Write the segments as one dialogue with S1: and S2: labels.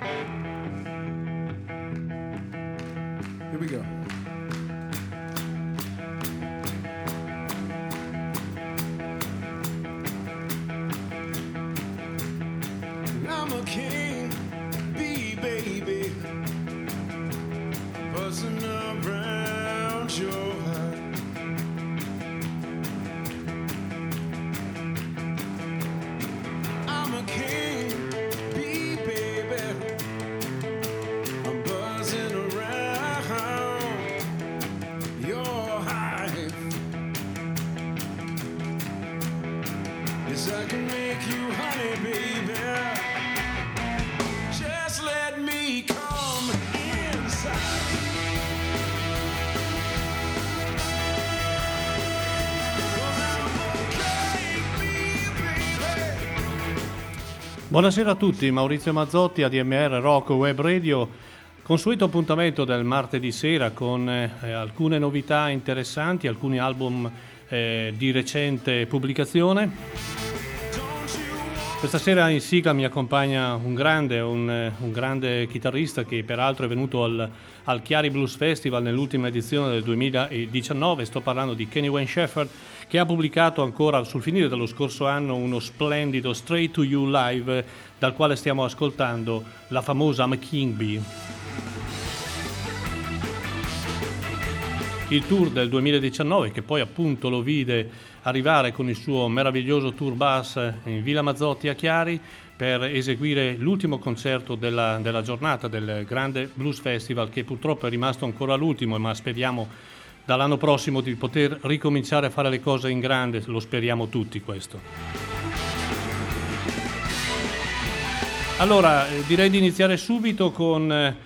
S1: Here we go.
S2: Buonasera a tutti, Maurizio Mazzotti, ADMR Rock Web Radio, consueto appuntamento del martedì sera con eh, alcune novità interessanti, alcuni album eh, di recente pubblicazione. Questa sera in sigla mi accompagna un grande, un, eh, un grande chitarrista che peraltro è venuto al, al Chiari Blues Festival nell'ultima edizione del 2019, sto parlando di Kenny Wayne Shepherd che ha pubblicato ancora sul finire dello scorso anno uno splendido Straight to You Live dal quale stiamo ascoltando la famosa I'm a King Bee. Il tour del 2019 che poi appunto lo vide arrivare con il suo meraviglioso tour bus in Villa Mazzotti a Chiari per eseguire l'ultimo concerto della, della giornata del grande Blues Festival che purtroppo è rimasto ancora l'ultimo ma speriamo dall'anno prossimo di poter ricominciare a fare le cose in grande, lo speriamo tutti questo. Allora, eh, direi di iniziare subito con eh,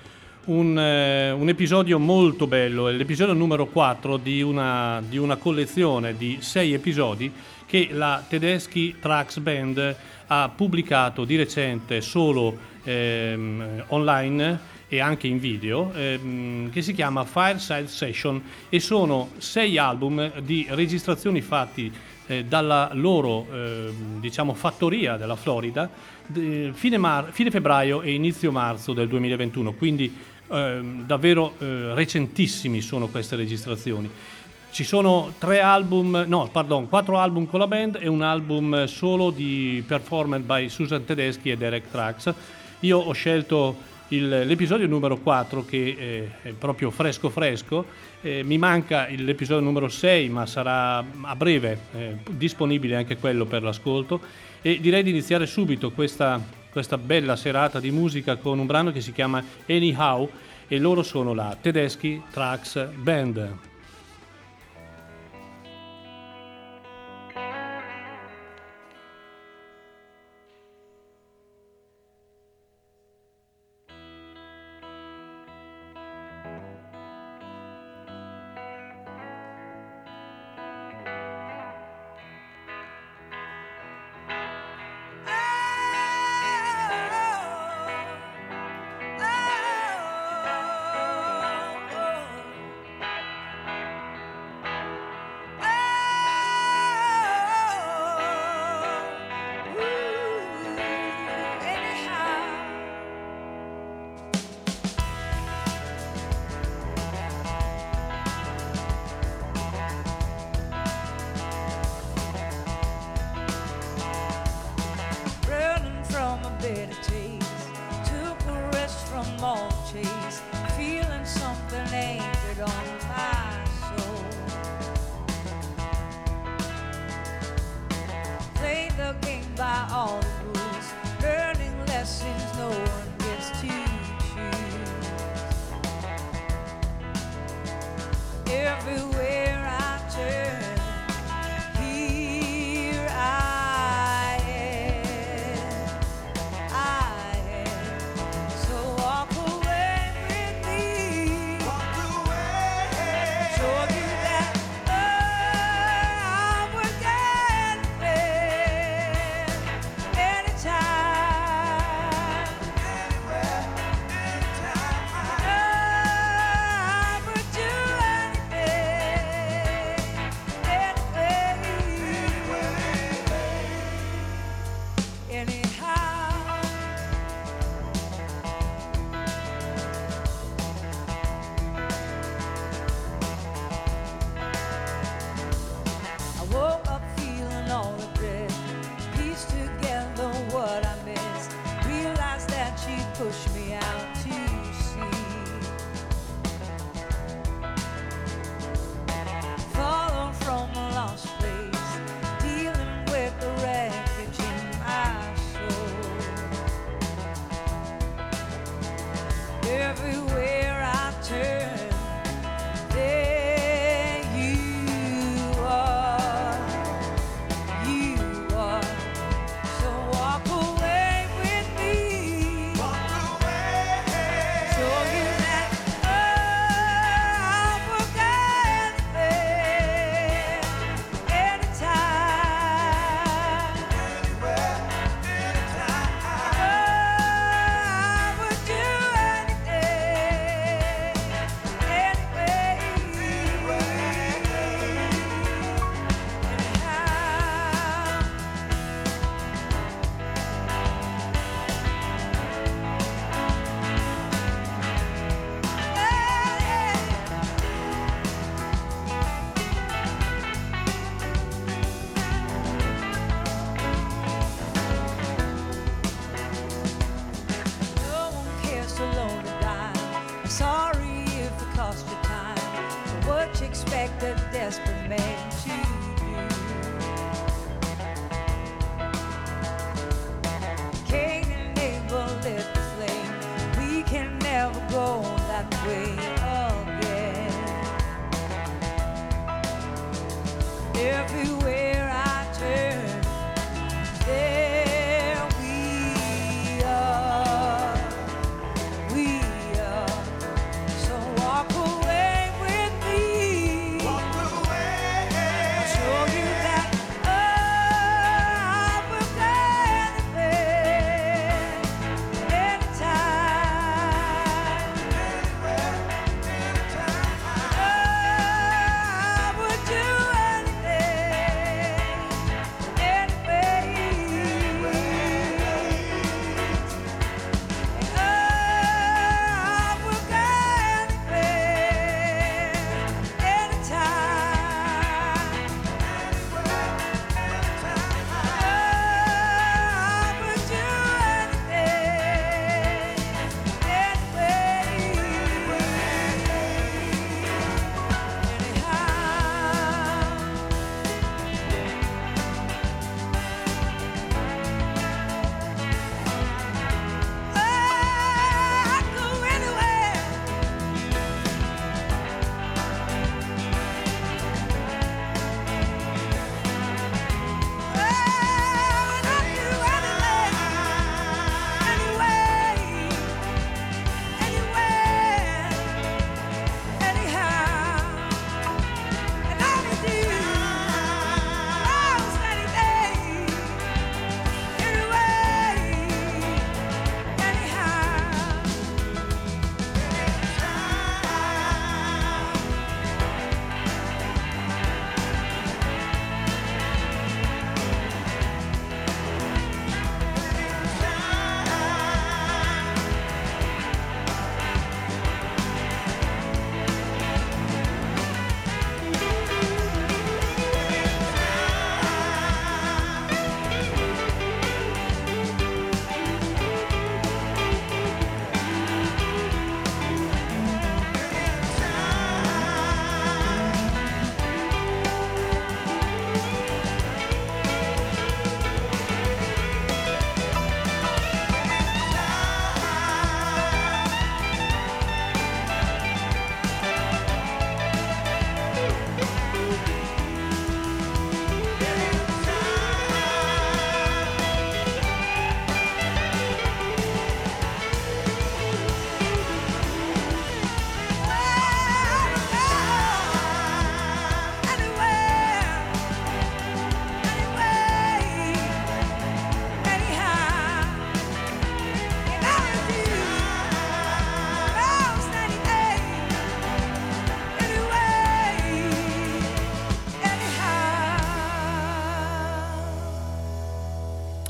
S2: un, eh, un episodio molto bello, è l'episodio numero 4 di una, di una collezione di sei episodi che la Tedeschi Trax Band ha pubblicato di recente solo ehm, online e anche in video, ehm, che si chiama Fireside Session e sono sei album di registrazioni fatti eh, dalla loro eh, diciamo, fattoria della Florida fine, mar- fine febbraio e inizio marzo del 2021, quindi ehm, davvero eh, recentissimi sono queste registrazioni. Ci sono tre album, no, pardon, quattro album con la band e un album solo di performance by Susan Tedeschi e Derek Trax. Io ho scelto il- l'episodio numero 4 che eh, è proprio fresco fresco. Eh, mi manca l'episodio numero 6, ma sarà a breve eh, disponibile anche quello per l'ascolto. E direi di iniziare subito questa, questa bella serata di musica con un brano che si chiama Anyhow e loro sono la Tedeschi Trax Band.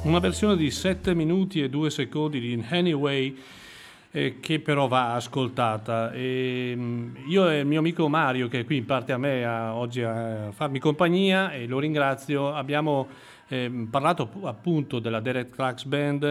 S2: Una versione di 7 minuti e 2 secondi di Anyway eh, che però va ascoltata. E, mm, io e il mio amico Mario, che è qui in parte a me a, oggi a farmi compagnia, e lo ringrazio, abbiamo eh, parlato appunto della Derek Tracks Band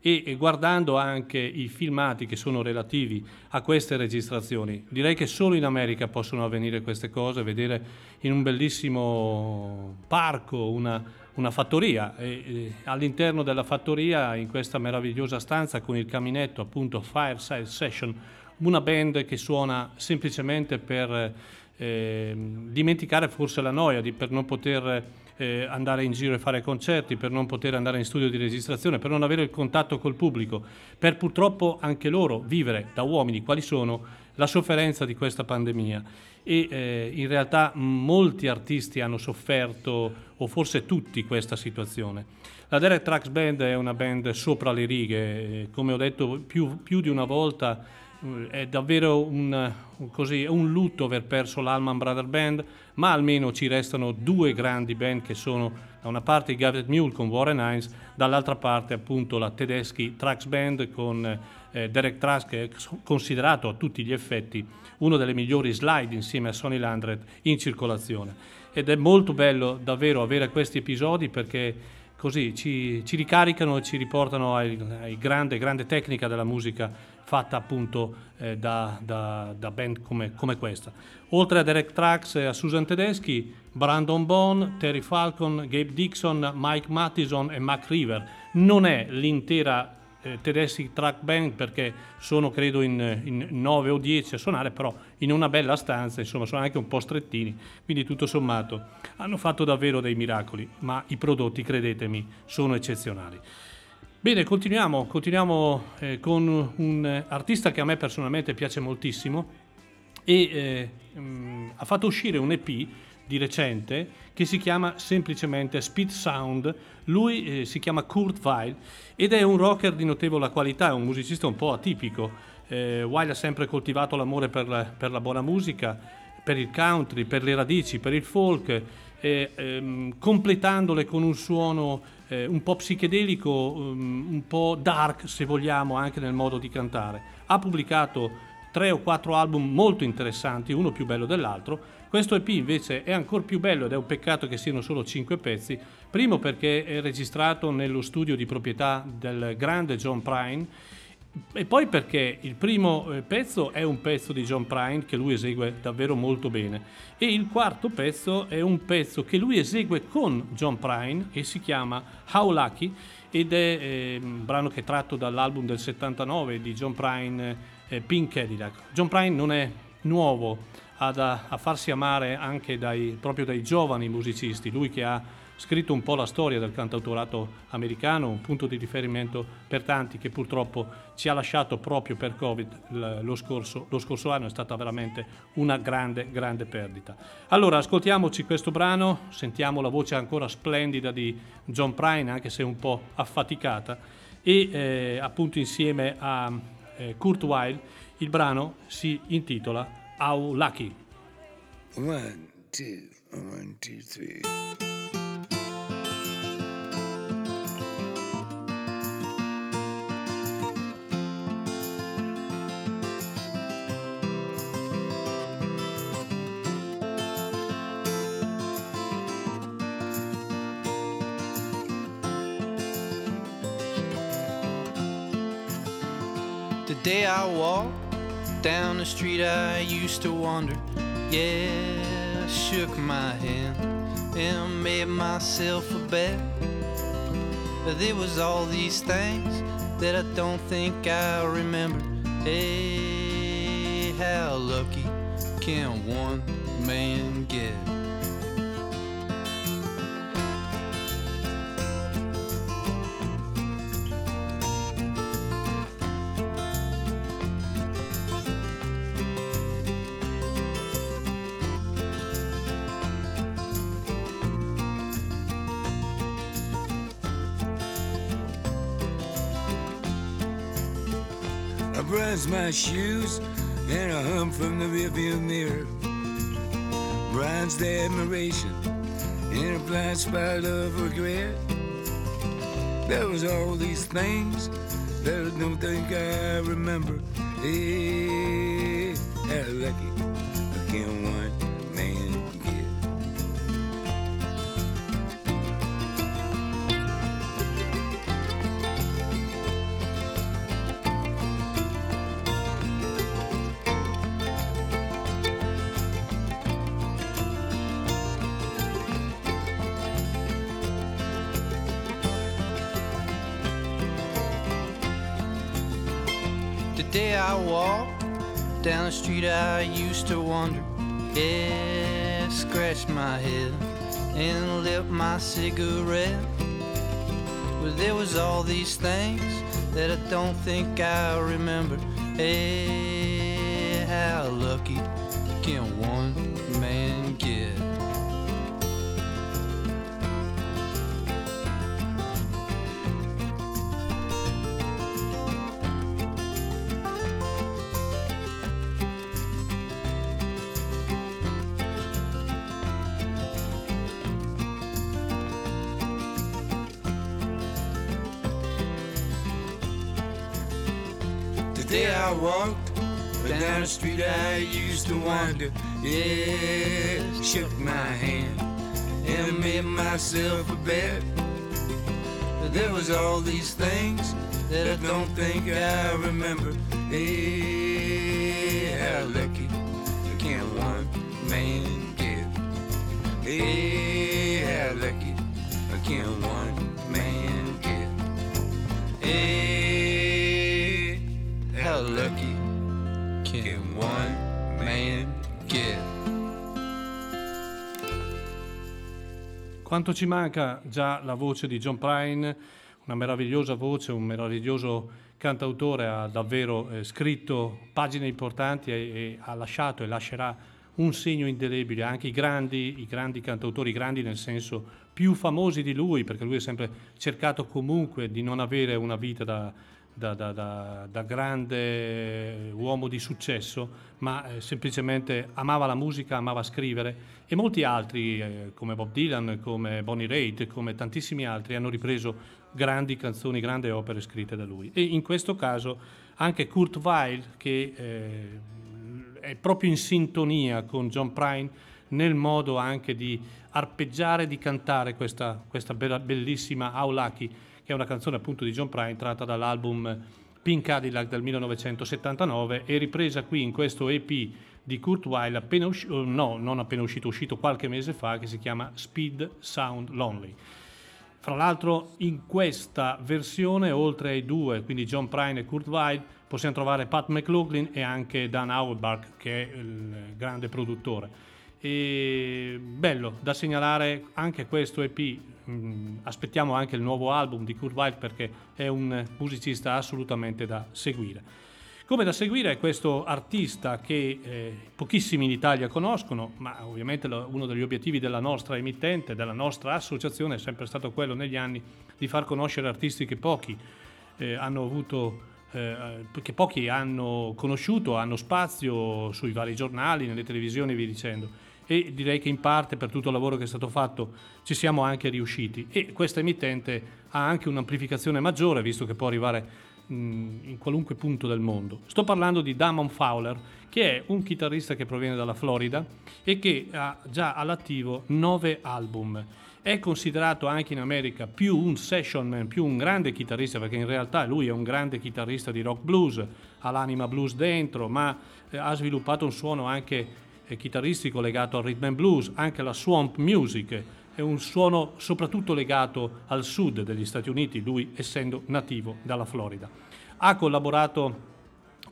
S2: e, e, guardando anche i filmati che sono relativi a queste registrazioni. Direi che solo in America possono avvenire queste cose, vedere in un bellissimo parco una, una fattoria e, all'interno della fattoria in questa meravigliosa stanza con il caminetto appunto Fireside Session una band che suona semplicemente per eh, dimenticare forse la noia di, per non poter eh, andare in giro e fare concerti, per non poter andare in studio di registrazione, per non avere il contatto col pubblico, per purtroppo anche loro vivere da uomini quali sono la sofferenza di questa pandemia. E eh, in realtà molti artisti hanno sofferto, o forse tutti, questa situazione. La Derek Tracks Band è una band sopra le righe, eh, come ho detto più, più di una volta eh, è davvero un, così, un, lutto aver perso l'Alman Brother Band, ma almeno ci restano due grandi band che sono da una parte i Gathered Mule con Warren Hines, dall'altra parte appunto la Tedeschi Trax Band con eh, Derek Trax che è considerato a tutti gli effetti uno delle migliori slide insieme a Sonny Landret in circolazione. Ed è molto bello davvero avere questi episodi perché così ci, ci ricaricano e ci riportano ai grande, grande tecnica della musica fatta appunto eh, da, da, da, band come, come, questa. Oltre a Derek Trax e a Susan Tedeschi, Brandon Bone, Terry Falcon, Gabe Dixon, Mike Mattison e Mac River. Non è l'intera eh, Tedeschi Track Band perché sono credo in, in 9 o 10 a suonare, però in una bella stanza, insomma sono anche un po' strettini, quindi tutto sommato hanno fatto davvero dei miracoli, ma i prodotti, credetemi, sono eccezionali. Bene, continuiamo, continuiamo eh, con un artista che a me personalmente piace moltissimo e eh, mh, mm, ha fatto uscire un EP di recente che si chiama semplicemente Speed Sound. Lui eh, si chiama Kurt Weil ed è un rocker di notevole qualità, è un musicista un po' atipico. Eh, Weil ha sempre coltivato l'amore per la, per la buona musica, per il country, per le radici, per il folk, eh, ehm, completandole con un suono eh, un po' psichedelico, um, un po' dark se vogliamo anche nel modo di cantare. Ha pubblicato tre o quattro album molto interessanti, uno più bello dell'altro. Questo EP invece è ancora più bello ed è un peccato che siano solo cinque pezzi. Primo perché è registrato nello studio di proprietà del grande John Prine e poi perché il primo eh, pezzo è un pezzo di John Prine che lui esegue davvero molto bene e il quarto pezzo è un pezzo che lui esegue con John Prine e si chiama How Lucky ed è eh, un brano che è tratto dall'album del 79 di John Prine eh, Pink Cadillac. John Prine non è nuovo ad, a, farsi amare anche dai, proprio dai giovani musicisti, lui che ha scritto un po' la storia del cantautorato americano, un punto di riferimento per tanti che purtroppo ci ha lasciato proprio per Covid lo scorso, lo scorso anno, è stata veramente una grande, grande perdita. Allora, ascoltiamoci questo brano, sentiamo la voce ancora splendida di John Prine, anche se un po' affaticata, e eh, appunto insieme a eh, Kurt Weill il brano si intitola How Lucky.
S3: One, two, one, two, three.
S4: The day I walked down the street I used to wander. Yeah, I shook my hand and made myself a bet. But there was all these things that I don't think I remember. Hey, how lucky can one man get?
S3: My shoes and a hum from the rearview mirror. Bronze the admiration in a blind spot of regret. There was all these things that I don't think I remember. Hey, how lucky
S4: used to wonder. Yeah, scratch my head and lit my cigarette. Well, there was all these things that I don't think I remember. Hey, how
S3: I walked down the street, I used to wander. Yeah, shook my hand and made myself a bet. But there was all these things that I don't think I remember. Hey, how lucky I can one man get? Hey, how lucky I can one
S2: Quanto ci manca già la voce di John Prine, una meravigliosa voce, un meraviglioso cantautore, ha davvero eh, scritto pagine importanti e, e ha lasciato e lascerà un segno indelebile. Anche i grandi, i grandi cantautori, grandi nel senso più famosi di lui, perché lui ha sempre cercato comunque di non avere una vita da, da, da, da, da grande uomo di successo, ma eh, semplicemente amava la musica, amava scrivere e molti altri, eh, come Bob Dylan, come Bonnie Raitt, come tantissimi altri, hanno ripreso grandi canzoni, grandi opere scritte da lui. E in questo caso anche Kurt Weill, che eh, è proprio in sintonia con John Prine nel modo anche di arpeggiare, di cantare questa, questa bella- bellissima Aulaki, è una canzone appunto di John Prine tratta dall'album Pink Cadillac del 1979 e ripresa qui in questo EP di Kurt Weill appena uscito, no, non appena uscito, uscito qualche mese fa, che si chiama Speed Sound Lonely. Fra l'altro in questa versione, oltre ai due, quindi John Prine e Kurt Weill, possiamo trovare Pat McLaughlin e anche Dan Auerbach, che è il grande produttore. E bello da segnalare anche questo EP. mm, Aspettiamo anche il nuovo album di Kurt Weill perché è un musicista assolutamente da seguire. Come da seguire è questo artista che eh, pochissimi in Italia conoscono, ma ovviamente uno degli obiettivi della nostra emittente, della nostra associazione è sempre stato quello negli anni di far conoscere artisti che pochi eh, hanno avuto, eh, che pochi hanno conosciuto, hanno spazio sui vari giornali, nelle televisioni e via dicendo. E direi che in parte per tutto il lavoro che è stato fatto ci siamo anche riusciti. E questa emittente ha anche un'amplificazione maggiore, visto che può arrivare in qualunque punto del mondo. Sto parlando di Damon Fowler, che è un chitarrista che proviene dalla Florida e che ha già all'attivo nove album. È considerato anche in America più un session man, più un grande chitarrista, perché in realtà lui è un grande chitarrista di rock blues, ha l'anima blues dentro, ma eh, ha sviluppato un suono anche chitarristico legato al rhythm and blues, anche alla swamp music, è un suono soprattutto legato al sud degli Stati Uniti, lui essendo nativo dalla Florida. Ha collaborato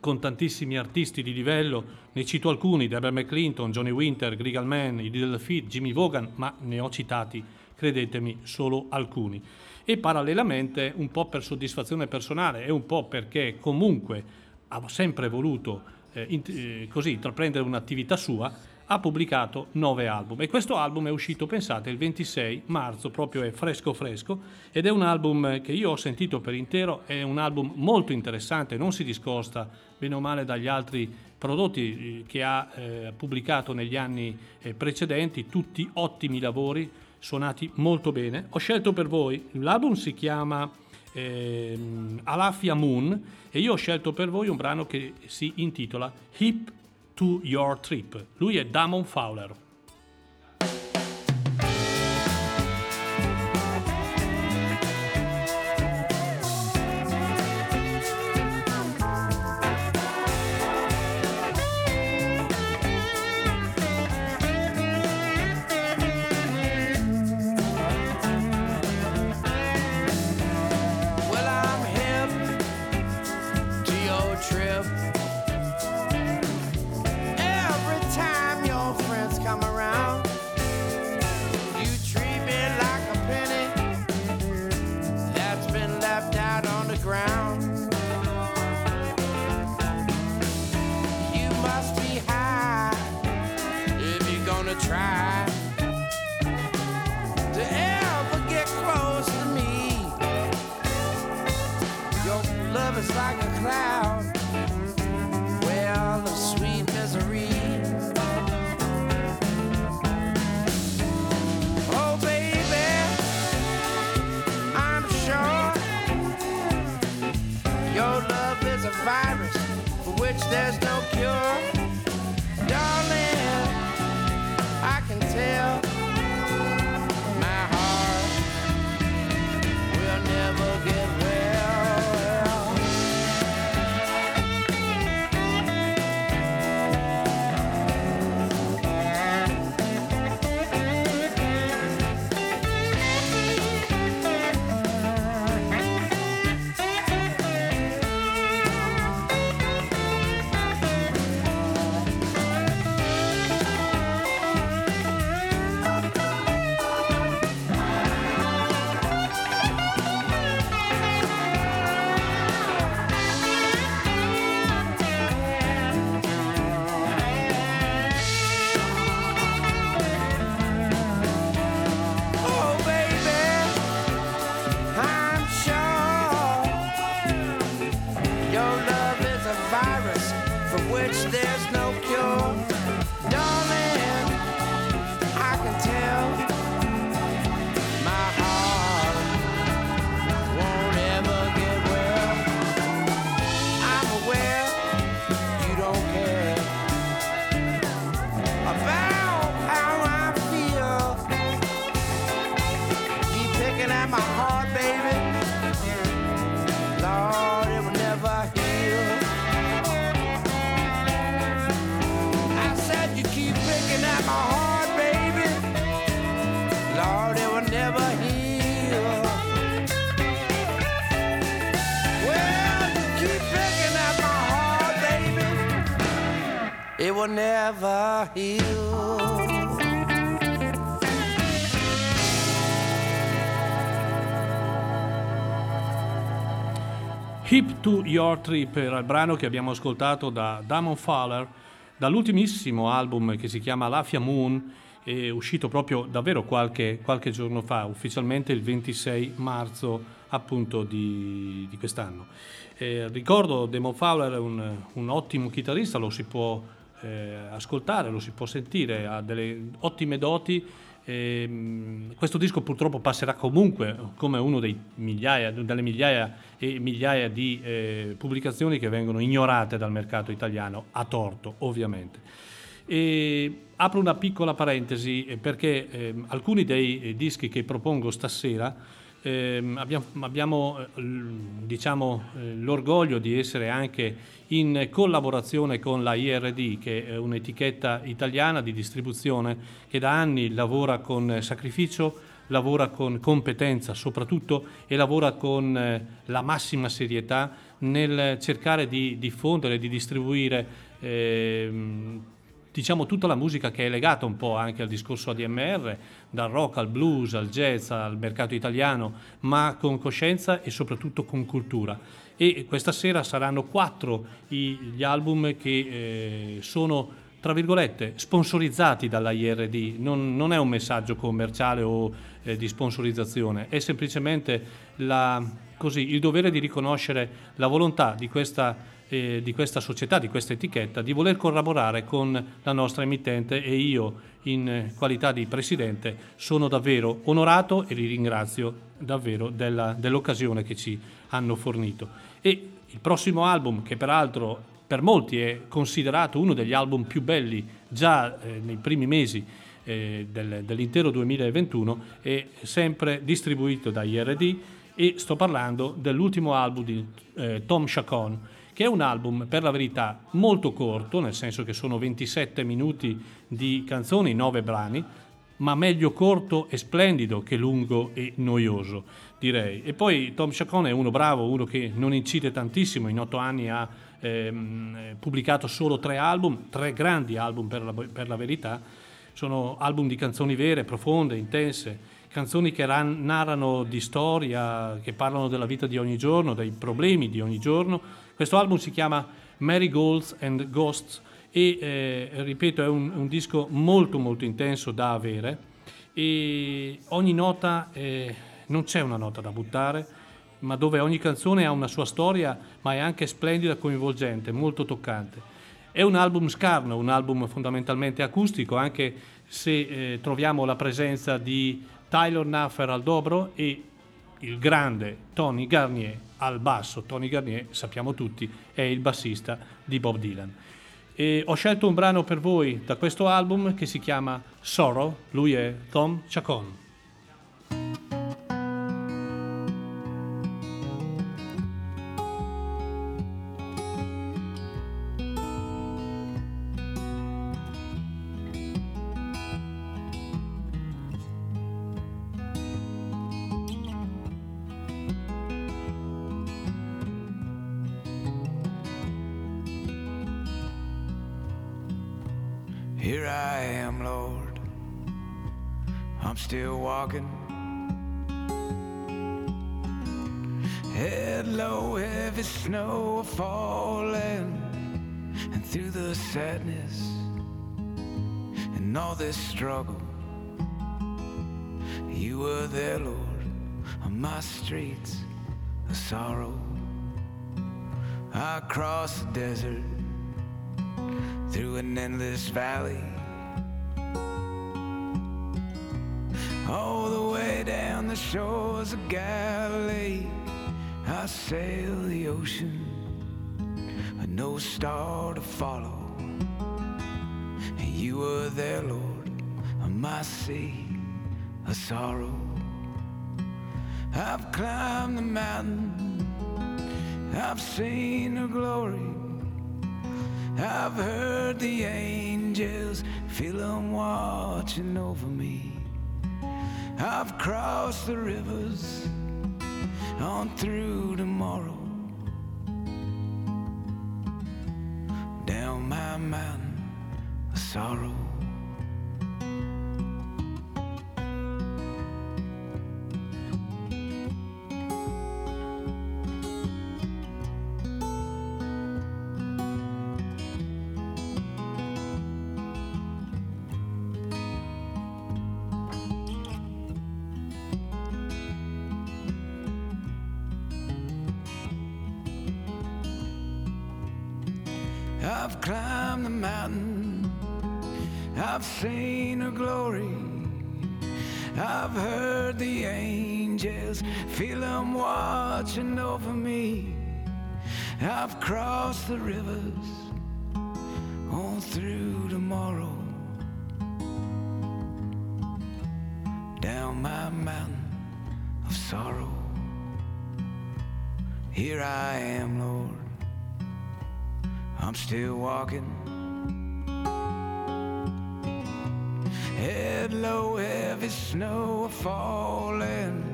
S2: con tantissimi artisti di livello, ne cito alcuni, Deborah McClinton, Johnny Winter, Grigal Mann, i Feet, Jimmy Vaughan, ma ne ho citati, credetemi, solo alcuni. E parallelamente, un po' per soddisfazione personale e un po' perché comunque ha sempre voluto eh, int- eh, così intraprendere un'attività sua, ha pubblicato nove album e questo album è uscito, pensate, il 26 marzo, proprio è fresco fresco ed è un album che io ho sentito per intero, è un album molto interessante, non si discosta bene o male dagli altri prodotti eh, che ha eh, pubblicato negli anni eh, precedenti, tutti ottimi lavori, suonati molto bene. Ho scelto per voi, l'album si chiama ehm, Alafia Moon e io ho scelto per voi un brano che si intitola Hip to Your Trip. Lui è Damon Fowler.
S4: There's
S2: Hip to Your Trip era il brano che abbiamo ascoltato da Damon Fowler dall'ultimissimo album che si chiama Lafia Moon è uscito proprio davvero qualche, qualche giorno fa, ufficialmente il 26 marzo appunto di, di quest'anno. Eh, ricordo Damon Fowler è un, un ottimo chitarrista, lo si può eh, ascoltare, lo si può sentire, ha delle ottime doti. Ehm, questo disco purtroppo passerà comunque come uno dei migliaia, delle migliaia e migliaia di eh, pubblicazioni che vengono ignorate dal mercato italiano, a torto ovviamente. E apro una piccola parentesi eh, perché ehm, alcuni dei eh, dischi che propongo stasera ehm, abbiamo, abbiamo, eh, l- diciamo, eh, l'orgoglio di essere anche in collaborazione con la IRD, che è un'etichetta italiana di distribuzione che da anni lavora con sacrificio, lavora con competenza soprattutto e lavora con eh, la massima serietà nel cercare di diffondere, di distribuire ehm, diciamo tutta la musica che è legata un po' anche al discorso ADMR, dal rock al blues, al jazz, al mercato italiano, ma con coscienza e soprattutto con cultura. E questa sera saranno quattro gli album che eh, sono tra virgolette, sponsorizzati dalla IRD, non, non è un messaggio commerciale o eh, di sponsorizzazione, è semplicemente la- così, il dovere di riconoscere la volontà di questa, eh, di questa società, di questa etichetta, di voler collaborare con la nostra emittente e io, in qualità di presidente, sono davvero onorato e li ringrazio davvero della- dell'occasione che ci hanno fornito. E il prossimo album, che peraltro per molti è considerato uno degli album più belli già eh, nei primi mesi eh, del- dell'intero 2021, è sempre distribuito da IRD e sto parlando dell'ultimo album di eh, Tom Chacon, che è un album per la verità molto corto, nel senso che sono 27 minuti di canzoni, 9 brani, ma meglio corto e splendido che lungo e noioso, direi. E poi Tom Chacon è uno bravo, uno che non incide tantissimo, in otto anni ha ehm, eh, pubblicato solo tre album, tre grandi album per la, per la verità, sono album di canzoni vere, profonde, intense, canzoni che ran- narrano di storia, che parlano della vita di ogni giorno, dei problemi di ogni giorno. Questo album si chiama Marigolds and Ghosts e eh, ripeto è un, un disco molto molto intenso da avere e ogni nota eh, non c'è una nota da buttare ma dove ogni canzone ha una sua storia ma è anche splendida coinvolgente molto toccante. È un album scarno un album fondamentalmente acustico anche se eh, troviamo la presenza di Tyler Naffer al dobro e il grande Tony Garnier al basso. Tony Garnier, sappiamo tutti, è il bassista di Bob Dylan. E ho scelto un brano per voi da questo album che si chiama Sorrow, lui è Tom Chacon.
S3: Falling, and through the sadness and all this struggle, you were there, Lord, on my streets of sorrow. I crossed the desert through an endless valley. All the way down the shores of Galilee, I sailed the ocean no star to follow. And you were there, Lord, my sea of sorrow. I've climbed the mountain, I've seen her glory. I've heard the angels feel them watching over me. I've crossed the rivers on through tomorrow. Down my mountain of sorrow. The rivers on through tomorrow. Down my mountain of sorrow. Here I am, Lord. I'm still walking. Head low, heavy snow falling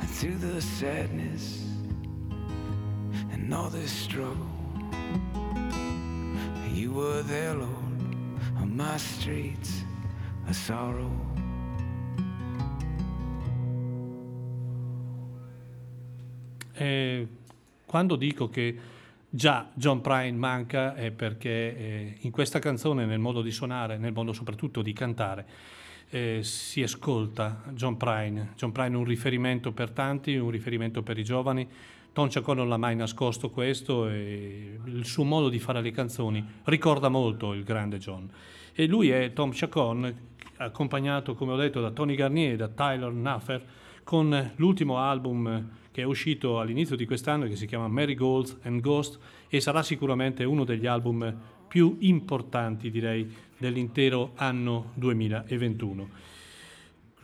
S3: and through the sadness and all this struggle. There, Lord, on my streets of sorrow.
S2: Eh, quando dico che già John Prine manca è perché eh, in questa canzone, nel modo di suonare, nel modo soprattutto di cantare, eh, si ascolta John Prine. John Prine è un riferimento per tanti, un riferimento per i giovani. Tom Chacon non l'ha mai nascosto questo e il suo modo di fare le canzoni ricorda molto il grande John. E lui è Tom Chacon, accompagnato, come ho detto, da Tony Garnier e da Tyler Naffer, con l'ultimo album che è uscito all'inizio di quest'anno che si chiama Marigolds and Ghost e sarà sicuramente uno degli album più importanti direi dell'intero anno 2021.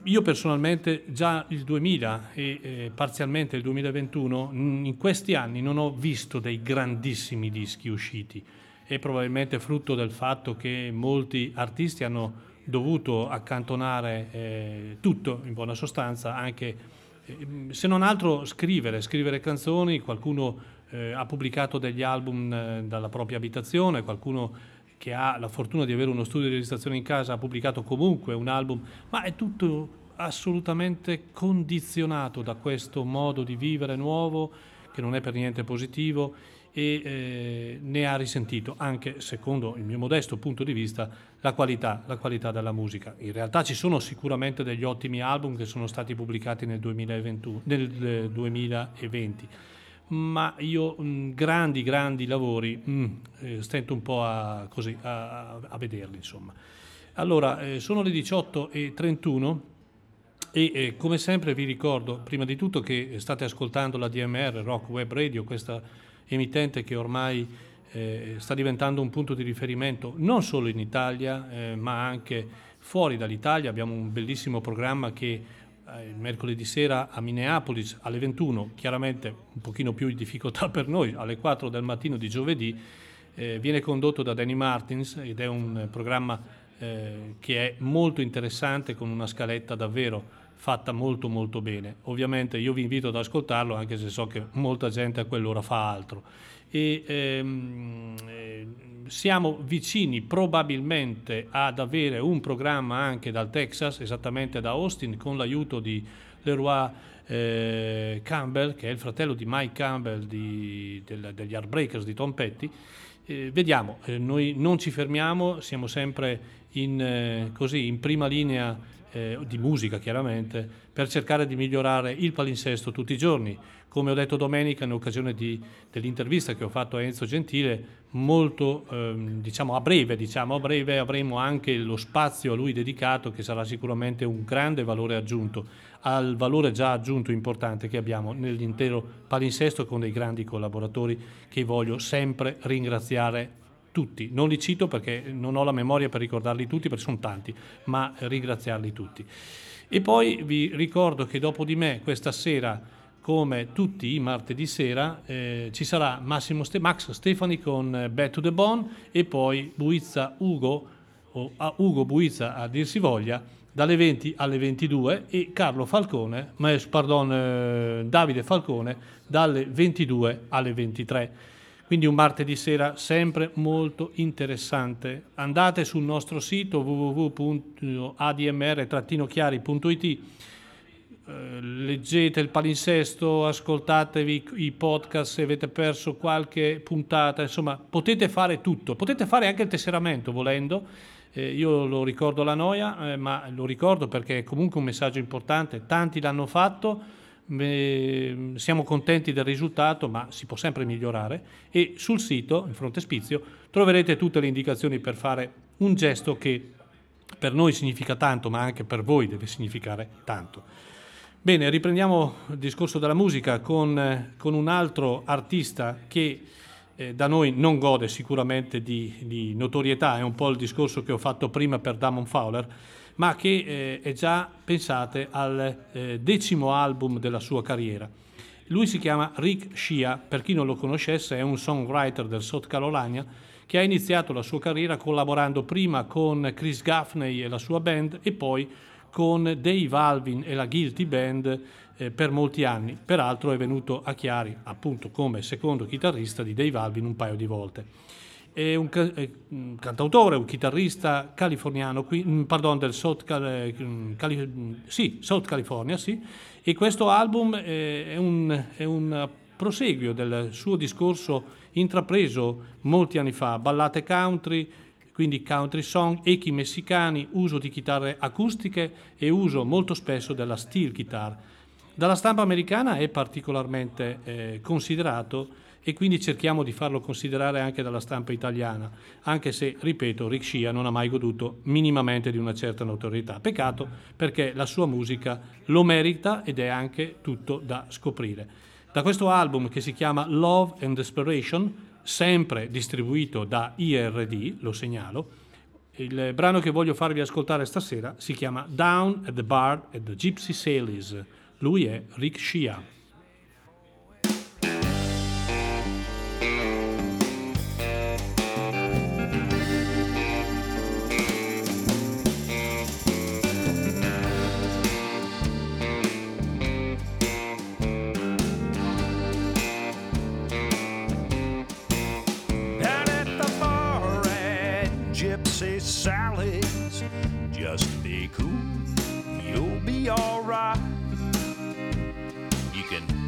S2: Io personalmente già il 2000 e eh, parzialmente il 2021 in questi anni non ho visto dei grandissimi dischi usciti. È probabilmente frutto del fatto che molti artisti hanno dovuto accantonare eh, tutto in buona sostanza, anche eh, se non altro scrivere, scrivere canzoni, qualcuno eh, ha pubblicato degli album eh, dalla propria abitazione, qualcuno che ha la fortuna di avere uno studio di registrazione in casa ha pubblicato comunque un album, ma è tutto assolutamente condizionato da questo modo di vivere nuovo che non è per niente positivo e eh, ne ha risentito anche, secondo il mio modesto punto di vista, la qualità, la qualità, della musica. In realtà ci sono sicuramente degli ottimi album che sono stati pubblicati nel, 2020, nel 2020 ma io mh, grandi, grandi lavori mh, eh, stento un po' a, così, a, a vederli. Insomma. Allora, eh, sono le 18.31 e eh, come sempre vi ricordo, prima di tutto, che state ascoltando la DMR Rock Web Radio, questa emittente che ormai eh, sta diventando un punto di riferimento non solo in Italia, eh, ma anche fuori dall'Italia. Abbiamo un bellissimo programma che il mercoledì sera a Minneapolis alle 21, chiaramente un pochino più in difficoltà per noi, alle 4 del mattino di giovedì, eh, viene condotto da Danny Martins ed è un programma eh, che è molto interessante con una scaletta davvero fatta molto molto bene. Ovviamente io vi invito ad ascoltarlo anche se so che molta gente a quell'ora fa altro. E, ehm, eh, siamo vicini probabilmente ad avere un programma anche dal Texas, esattamente da Austin, con l'aiuto di Leroy eh, Campbell, che è il fratello di Mike Campbell di, del, degli Heartbreakers di Tom Petty. Eh, vediamo, eh, noi non ci fermiamo, siamo sempre in, eh, così, in prima linea eh, di musica chiaramente, per cercare di migliorare il palinsesto tutti i giorni. Come ho detto domenica in occasione di, dell'intervista che ho fatto a Enzo Gentile, molto ehm, diciamo a breve, diciamo a breve avremo anche lo spazio a lui dedicato che sarà sicuramente un grande valore aggiunto al valore già aggiunto importante che abbiamo nell'intero palinsesto con dei grandi collaboratori che voglio sempre ringraziare tutti. Non li cito perché non ho la memoria per ricordarli tutti, perché sono tanti, ma ringraziarli tutti. E poi vi ricordo che dopo di me questa sera, come tutti i martedì sera, eh, ci sarà Massimo Ste- Max Stefani con eh, Back to the Bone e poi Buizza Ugo, o Ugo Buizza a dir si voglia, dalle 20 alle 22 e Carlo Falcone, ma, pardon, eh, Davide Falcone dalle 22 alle 23. Quindi un martedì sera sempre molto interessante. Andate sul nostro sito www.admr-chiari.it, eh, leggete il palinsesto, ascoltatevi i podcast se avete perso qualche puntata, insomma potete fare tutto, potete fare anche il tesseramento volendo. Eh, io lo ricordo la noia, eh, ma lo ricordo perché è comunque un messaggio importante, tanti l'hanno fatto Siamo contenti del risultato, ma si può sempre migliorare. E sul sito, in frontespizio, troverete tutte le indicazioni per fare un gesto che per noi significa tanto, ma anche per voi deve significare tanto. Bene, riprendiamo il discorso della musica con, con un altro artista che eh, da noi non gode sicuramente di, di notorietà, è un po' il discorso che ho fatto prima per Damon Fowler, ma che eh, è già, pensate, al eh, decimo album della sua carriera. Lui si chiama Rick Shia, per chi non lo conoscesse è un songwriter del South Carolina che ha iniziato la sua carriera collaborando prima con Chris Gaffney e la sua band e poi con Dave Alvin e la Guilty Band eh, per molti anni. Peraltro è venuto a Chiari appunto come secondo chitarrista di Dave Alvin un paio di volte è un, è un cantautore, un chitarrista californiano, qui, mm, pardon, del South, eh, mm, Cali, sì, South California, sì, e questo album è un, è un proseguio del suo discorso intrapreso molti anni fa, ballate country, quindi country song, echi messicani, uso di chitarre acustiche e uso molto spesso della steel guitar. Dalla stampa americana è particolarmente eh, considerato e quindi cerchiamo di farlo considerare anche dalla stampa italiana, anche se, ripeto, Rick Shia non ha mai goduto minimamente di una certa notorietà. Peccato perché la sua musica lo merita ed è anche tutto da scoprire. Da questo album che si chiama Love and Desperation, sempre distribuito da IRD, lo segnalo, il brano che voglio farvi ascoltare stasera si chiama Down at the Bar at the Gypsy Salies. Lui è Rick Shia.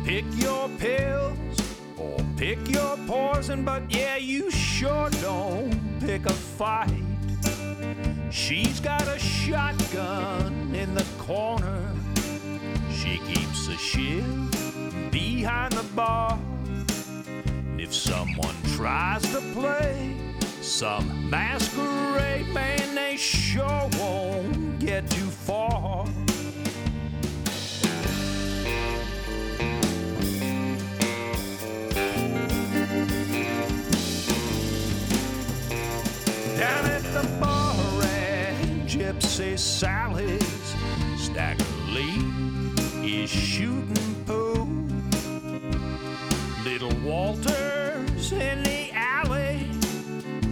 S5: Pick your pills or pick your poison, but yeah, you sure don't pick a fight. She's got a shotgun in the corner. She keeps a shiv behind the bar. If someone tries to play some masquerade, man, they sure won't get too far. Gypsy Sally's, Stacker Lee is shooting pool. Little Walter's in the alley,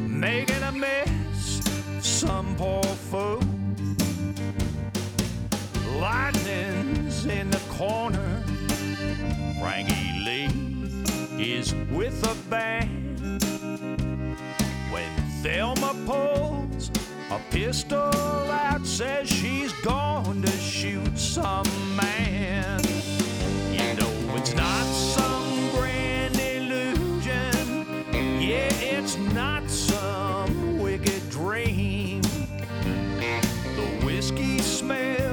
S5: making a mess. Some poor fool. Lightning's in the corner. Frankie Lee is with a band. When Thelma pulls a pistol out, says she's going to shoot some man. You know it's not some grand illusion. Yeah, it's not some wicked dream. The whiskey smells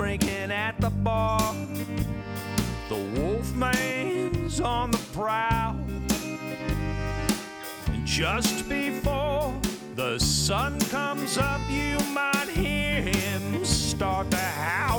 S5: drinking at the bar. The Wolfman's on the prowl. And just before the sun comes up, you might hear him start to howl.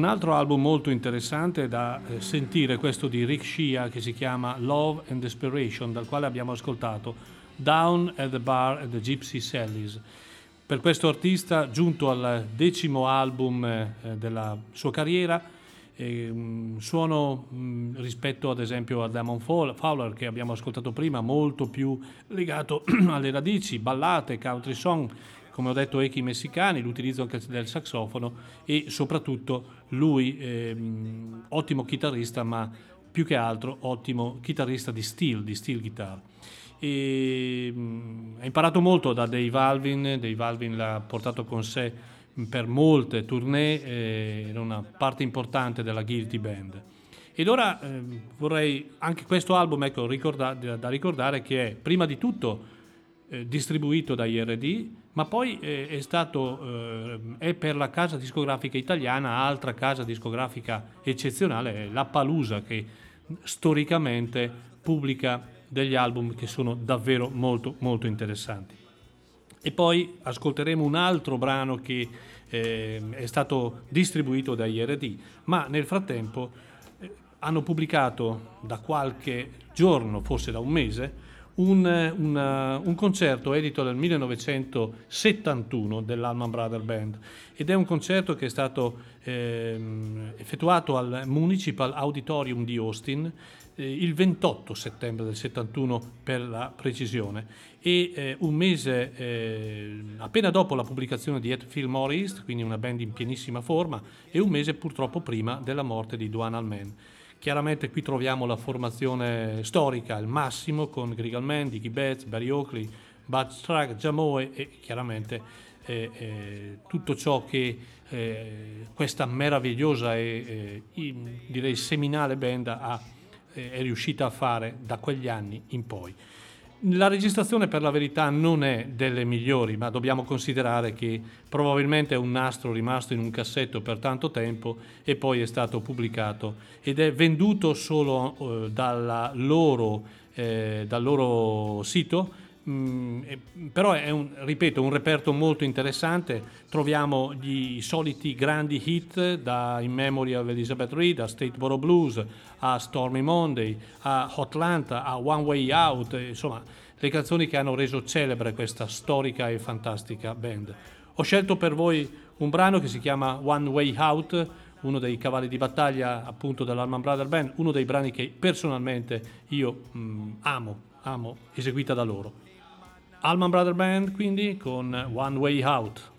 S2: Un altro album molto interessante da eh, sentire, questo di Rick Shia che si chiama Love and Desperation, dal quale abbiamo ascoltato Down at the Bar at the Gypsy Sally's. Per questo artista, giunto al decimo album eh, della sua carriera, eh, suono mh, rispetto ad esempio a Damon Fowler che abbiamo ascoltato prima, molto più legato alle radici, ballate, country song, come ho detto echi messicani, l'utilizzo anche del saxofono e soprattutto lui ehm, ottimo chitarrista ma più che altro ottimo chitarrista di steel, di steel guitar. E, mh, ha imparato molto da Dave Alvin, Dave Alvin l'ha portato con sé per molte tournée, eh, era una parte importante della Guilty Band. Ed ora eh, vorrei anche questo album ecco, ricorda, da ricordare che è prima di tutto eh, distribuito da IRD, ma poi eh, è stato eh, è per la casa discografica italiana, altra casa discografica eccezionale, la Palusa, che storicamente pubblica degli album che sono davvero molto molto interessanti. E poi ascolteremo un altro brano che eh, è stato distribuito da IRD, ma nel frattempo eh, hanno pubblicato da qualche giorno, forse da un mese, un, una, un, concerto edito nel 1971 dell'Alman Brother Band ed è un concerto che è stato eh, effettuato al Municipal Auditorium di Austin eh, il 28 settembre del 71 per la precisione e eh, un mese eh, appena dopo la pubblicazione di Ed Morris, quindi una band in pienissima forma, e un mese purtroppo prima della morte di Duane Allman. Chiaramente qui troviamo la formazione storica, il massimo, con Allman, Dickie Betts, Barry Oakley, Bud Strag, Jamoe e chiaramente eh, eh, tutto ciò che eh, questa meravigliosa e eh, direi seminale band ha, eh, è riuscita a fare da quegli anni in poi. La registrazione per la verità non è delle migliori, ma dobbiamo considerare che probabilmente è un nastro rimasto in un cassetto per tanto tempo e poi è stato pubblicato ed è venduto solo eh, loro, eh, dal loro sito Mm, però è un, ripeto, un reperto molto interessante. Troviamo gli soliti grandi hit da In Memory of Elizabeth Reed a Stateboro Blues a Stormy Monday a Hotlanta a One Way Out, insomma, le canzoni che hanno reso celebre questa storica e fantastica band. Ho scelto per voi un brano che si chiama One Way Out, uno dei cavalli di battaglia appunto dell'Alman Brother Band, uno dei brani che personalmente io mm, amo, amo eseguita da loro. Alman Brother Band quindi con One Way Out.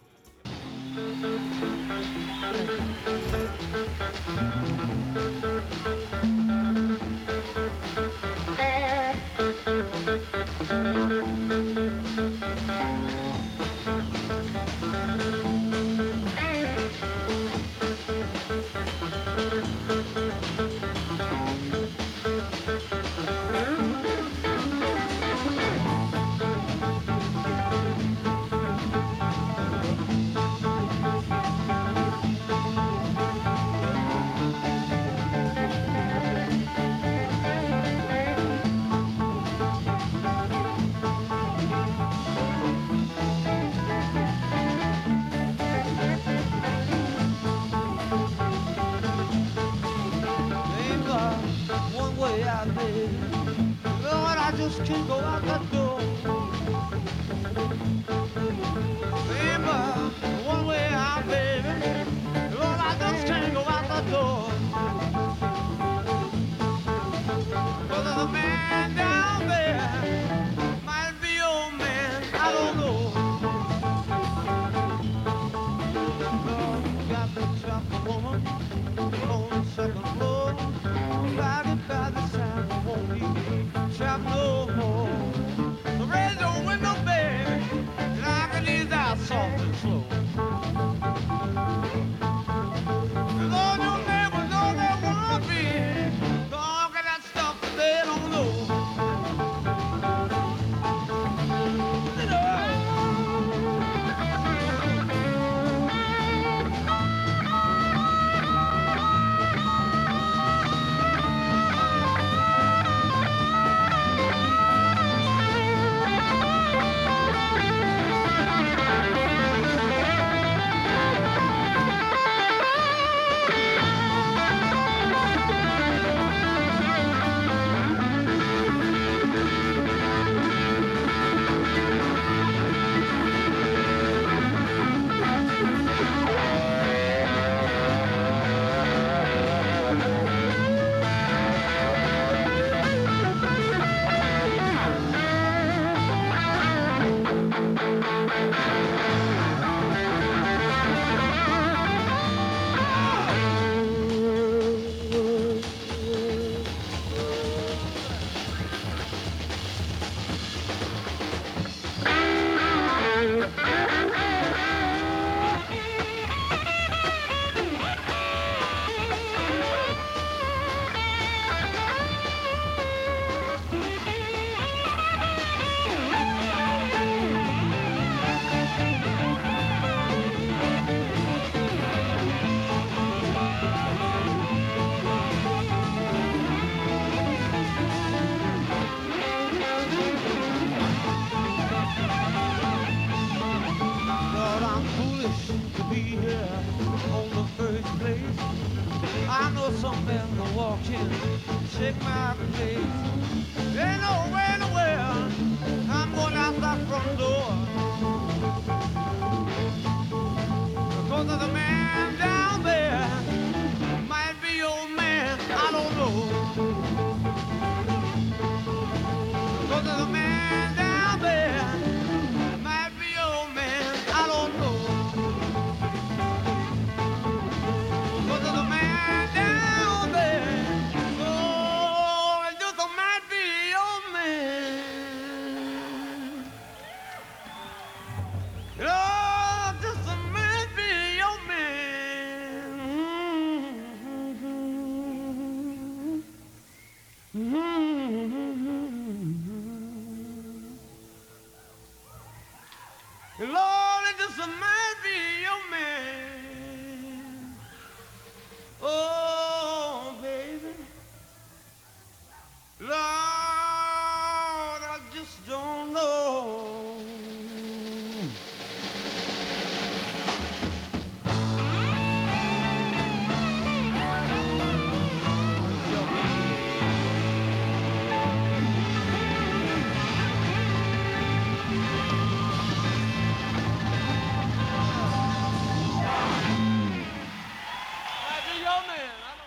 S6: I know some men will walk in, shake my face. Ain't no way world I'm going out that front door. Because of the man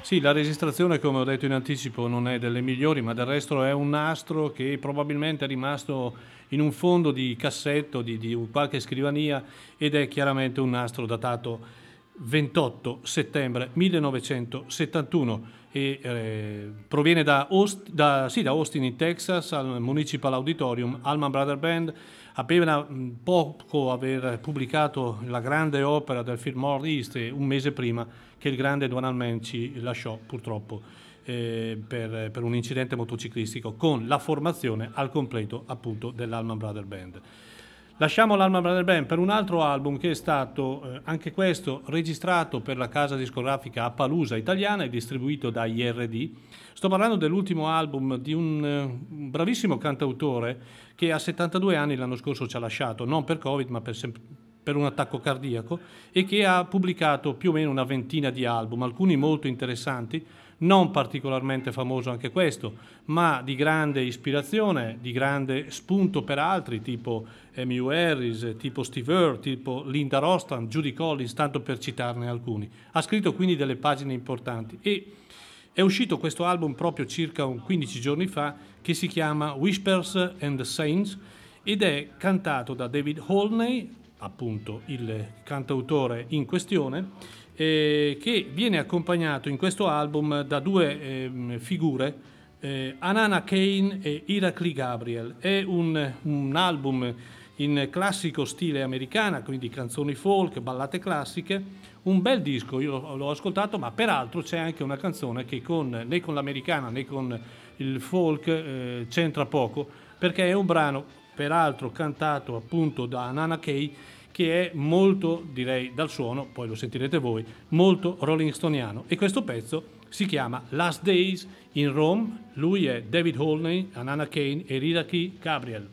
S2: Sì, la registrazione, come ho detto in anticipo, non è delle migliori, ma del resto è un nastro che probabilmente è rimasto in un fondo di cassetto di, di qualche scrivania ed è chiaramente un nastro datato 28 settembre 1971 e eh, proviene da, Aust- da- sì, da Austin in Texas al Municipal Auditorium Alman Brother Band appena poco aver pubblicato la grande opera del Fillmore East un mese prima che il grande Donald Mann ci lasciò purtroppo eh, per, per un incidente motociclistico con la formazione al completo appunto dell'Alman Brother Band. Lasciamo l'Alma Brother Band per un altro album che è stato eh, anche questo registrato per la casa discografica Appaloosa italiana e distribuito da IRD. Sto parlando dell'ultimo album di un eh, bravissimo cantautore che a 72 anni l'anno scorso ci ha lasciato, non per Covid ma per, sem- per un attacco cardiaco e che ha pubblicato più o meno una ventina di album, alcuni molto interessanti, non particolarmente famoso anche questo, ma di grande ispirazione, di grande spunto per altri, tipo Emu Harris, tipo Steve Earle, tipo Linda Rostam, Judy Collins, tanto per citarne alcuni. Ha scritto quindi delle pagine importanti e è uscito questo album proprio circa un 15 giorni fa che si chiama Whispers and the Saints ed è cantato da David Holney, appunto il cantautore in questione, eh, che viene accompagnato in questo album da due ehm, figure, eh, Anana Kane e Irakli Gabriel. È un, un album in classico stile americana, quindi canzoni folk, ballate classiche, un bel disco, io l'ho ascoltato, ma peraltro c'è anche una canzone che con, né con l'americana né con il folk eh, c'entra poco, perché è un brano peraltro cantato appunto da Nana Kay che è molto, direi dal suono, poi lo sentirete voi, molto Rolling Stoniano e questo pezzo si chiama Last Days in Rome, lui è David Holney, Anana Kane e Riraki Gabriel.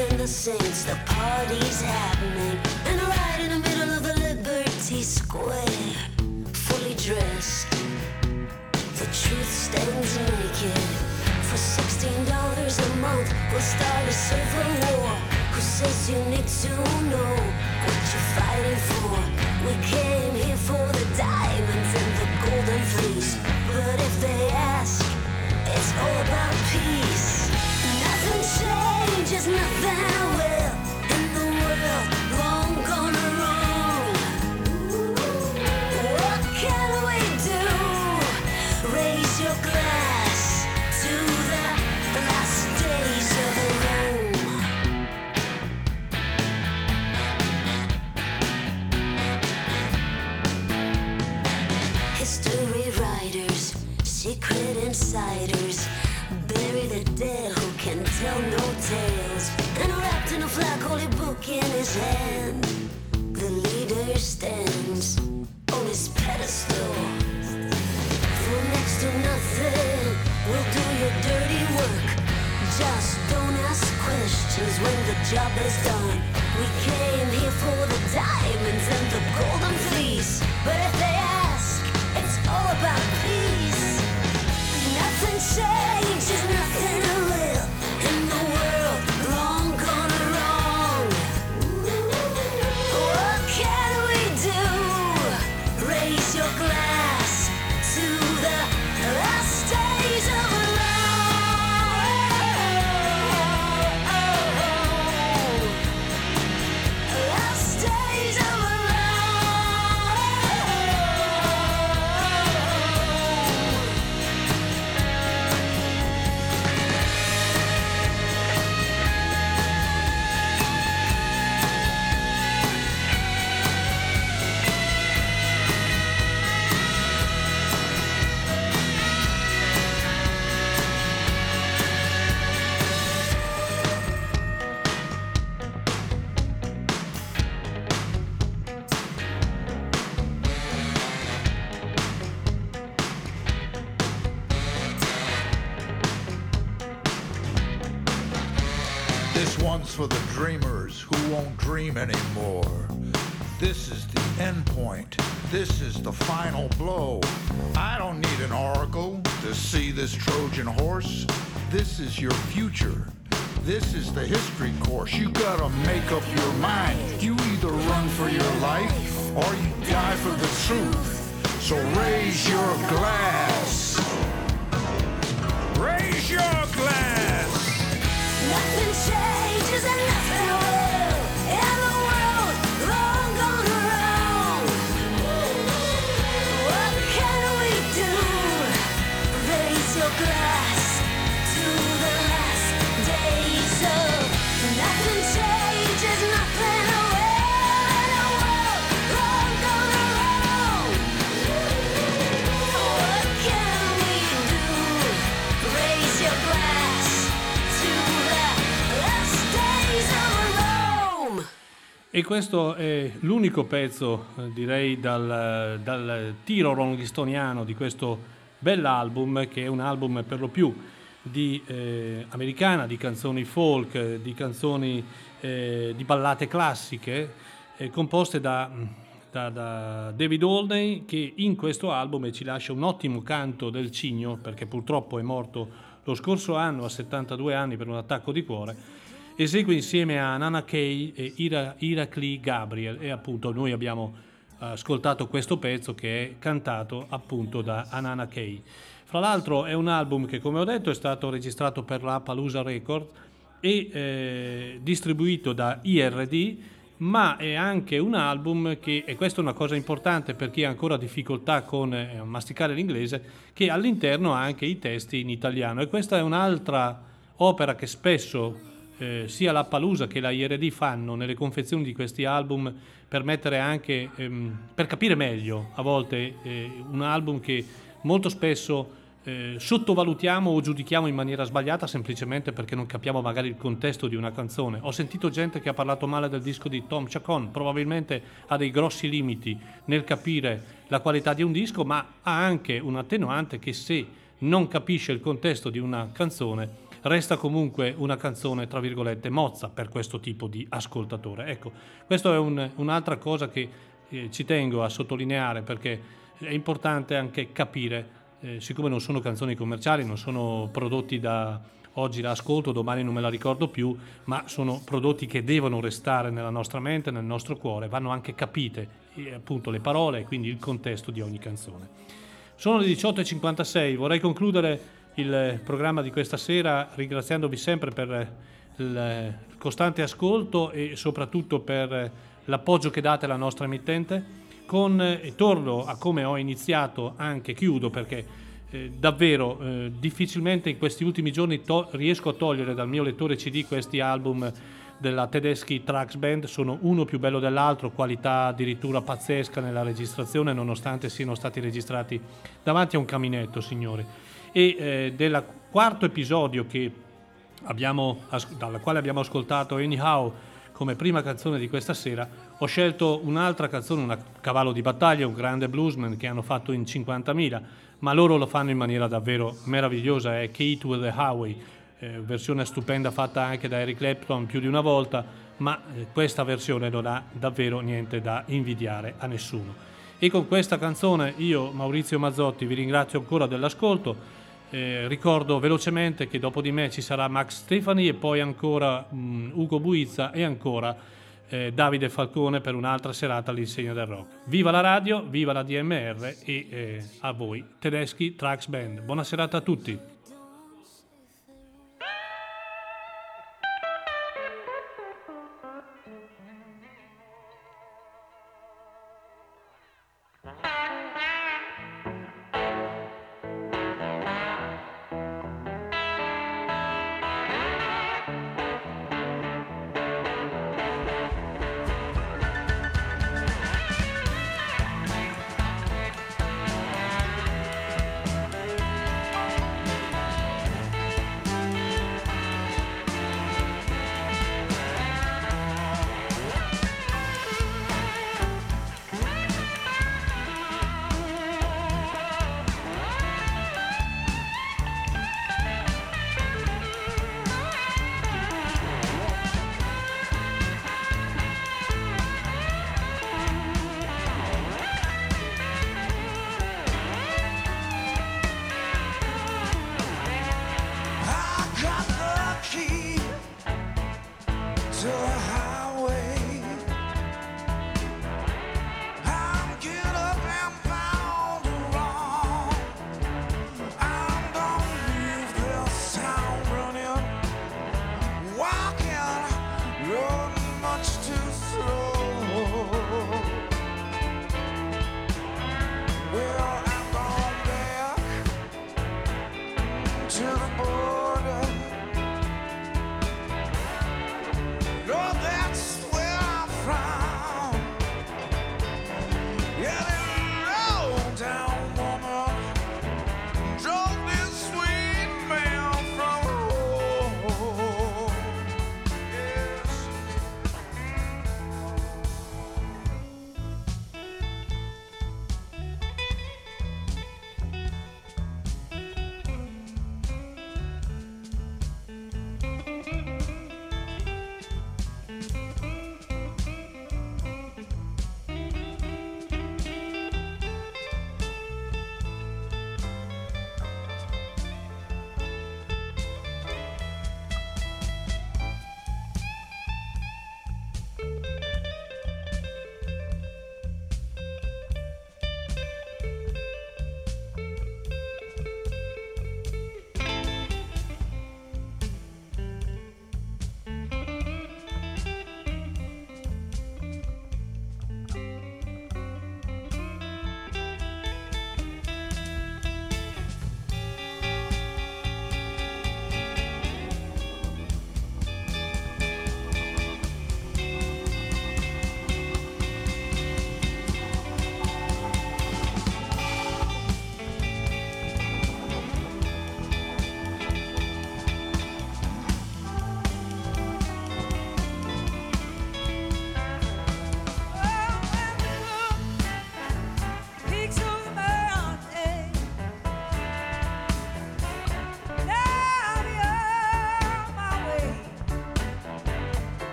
S7: And the saints, the party's happening. And right in the middle of the Liberty Square, fully dressed, the truth stands naked. For sixteen dollars a month, we'll start a civil war. Who says you need to know what you're fighting for? We came here for the diamonds and the golden fleece. But if they ask, it's all about peace. Secret insiders, bury the dead can tell no tales. And wrapped in a flag, holy book in his hand. The leader stands on his pedestal. For next to nothing, we'll do your dirty work. Just don't ask questions when the job is done. We came here for the diamonds and the golden fleece. But if they ask, it's all about peace. Nothing changes,
S8: dream anymore. This is the end point. This is the final blow. I don't need an oracle to see this Trojan horse. This is your future. This is the history course. You gotta make up your mind. You either run for your life or you die for the truth. So raise your glass. Raise your glass.
S7: Nothing changes
S2: E questo è l'unico pezzo, eh, direi, dal, dal tiro rollinstoniano di questo bell'album, che è un album per lo più di eh, americana, di canzoni folk, di canzoni eh, di ballate classiche, eh, composte da, da- da David Holney, che in questo album ci lascia un ottimo canto del cigno, perché purtroppo è morto lo scorso anno a 72 anni per un attacco di cuore esegue insieme a Nana Kay e Ira, Irakli Gabriel e appunto noi abbiamo eh, ascoltato questo pezzo che è cantato appunto da Anana Kay. Fra l'altro è un album che come ho detto è stato registrato per la Palusa Record e eh, distribuito da IRD ma è anche un album che, e questa è una cosa importante per chi ha ancora difficoltà con eh, masticare l'inglese, che all'interno ha anche i testi in italiano e questa è un'altra opera che spesso eh, sia la Palusa che la IRD fanno nelle confezioni di questi album per anche, ehm, per capire meglio a volte eh, un album che molto spesso eh, sottovalutiamo o giudichiamo in maniera sbagliata semplicemente perché non capiamo magari il contesto di una canzone. Ho sentito gente che ha parlato male del disco di Tom Chacon, probabilmente ha dei grossi limiti nel capire la qualità di un disco, ma ha anche un attenuante che se non capisce il contesto di una canzone resta comunque una canzone tra virgolette mozza per questo tipo di ascoltatore. Ecco, questa è un- un'altra cosa che eh, ci tengo a sottolineare perché è importante anche capire, eh, siccome non sono canzoni commerciali, non sono prodotti da oggi la ascolto, domani non me la ricordo più, ma sono prodotti che devono restare nella nostra mente, nel nostro cuore, vanno anche capite eh, appunto le parole e quindi il contesto di ogni canzone. Sono le 18.56, vorrei concludere il programma di questa sera ringraziandovi sempre per il costante ascolto e soprattutto per l'appoggio che date alla nostra emittente. Con, e torno a come ho iniziato, anche chiudo perché eh, davvero eh, difficilmente in questi ultimi giorni to- riesco a togliere dal mio lettore CD questi album della Tedeschi Trax Band, sono uno più bello dell'altro, qualità addirittura pazzesca nella registrazione nonostante siano stati registrati davanti a un caminetto, signori. E eh, del quarto episodio abbiamo dalla quale abbiamo ascoltato Anyhow come prima canzone di questa sera, ho scelto un'altra canzone, un cavallo di battaglia, un grande bluesman che hanno fatto in 50.000, ma loro lo fanno in maniera davvero meravigliosa, è Kate with the Highway, eh, versione stupenda fatta anche da Eric Clapton più di una volta, ma eh, questa versione non ha davvero niente da invidiare a nessuno. E con questa canzone io, Maurizio Mazzotti, vi ringrazio ancora dell'ascolto. Eh, ricordo velocemente che dopo di me ci sarà Max Stefani e poi ancora mh, Ugo Buizza e ancora eh, Davide Falcone per un'altra serata all'insegna del rock. Viva la radio, viva la DMR e eh, a voi Tedeschi Trax Band. Buona serata a tutti.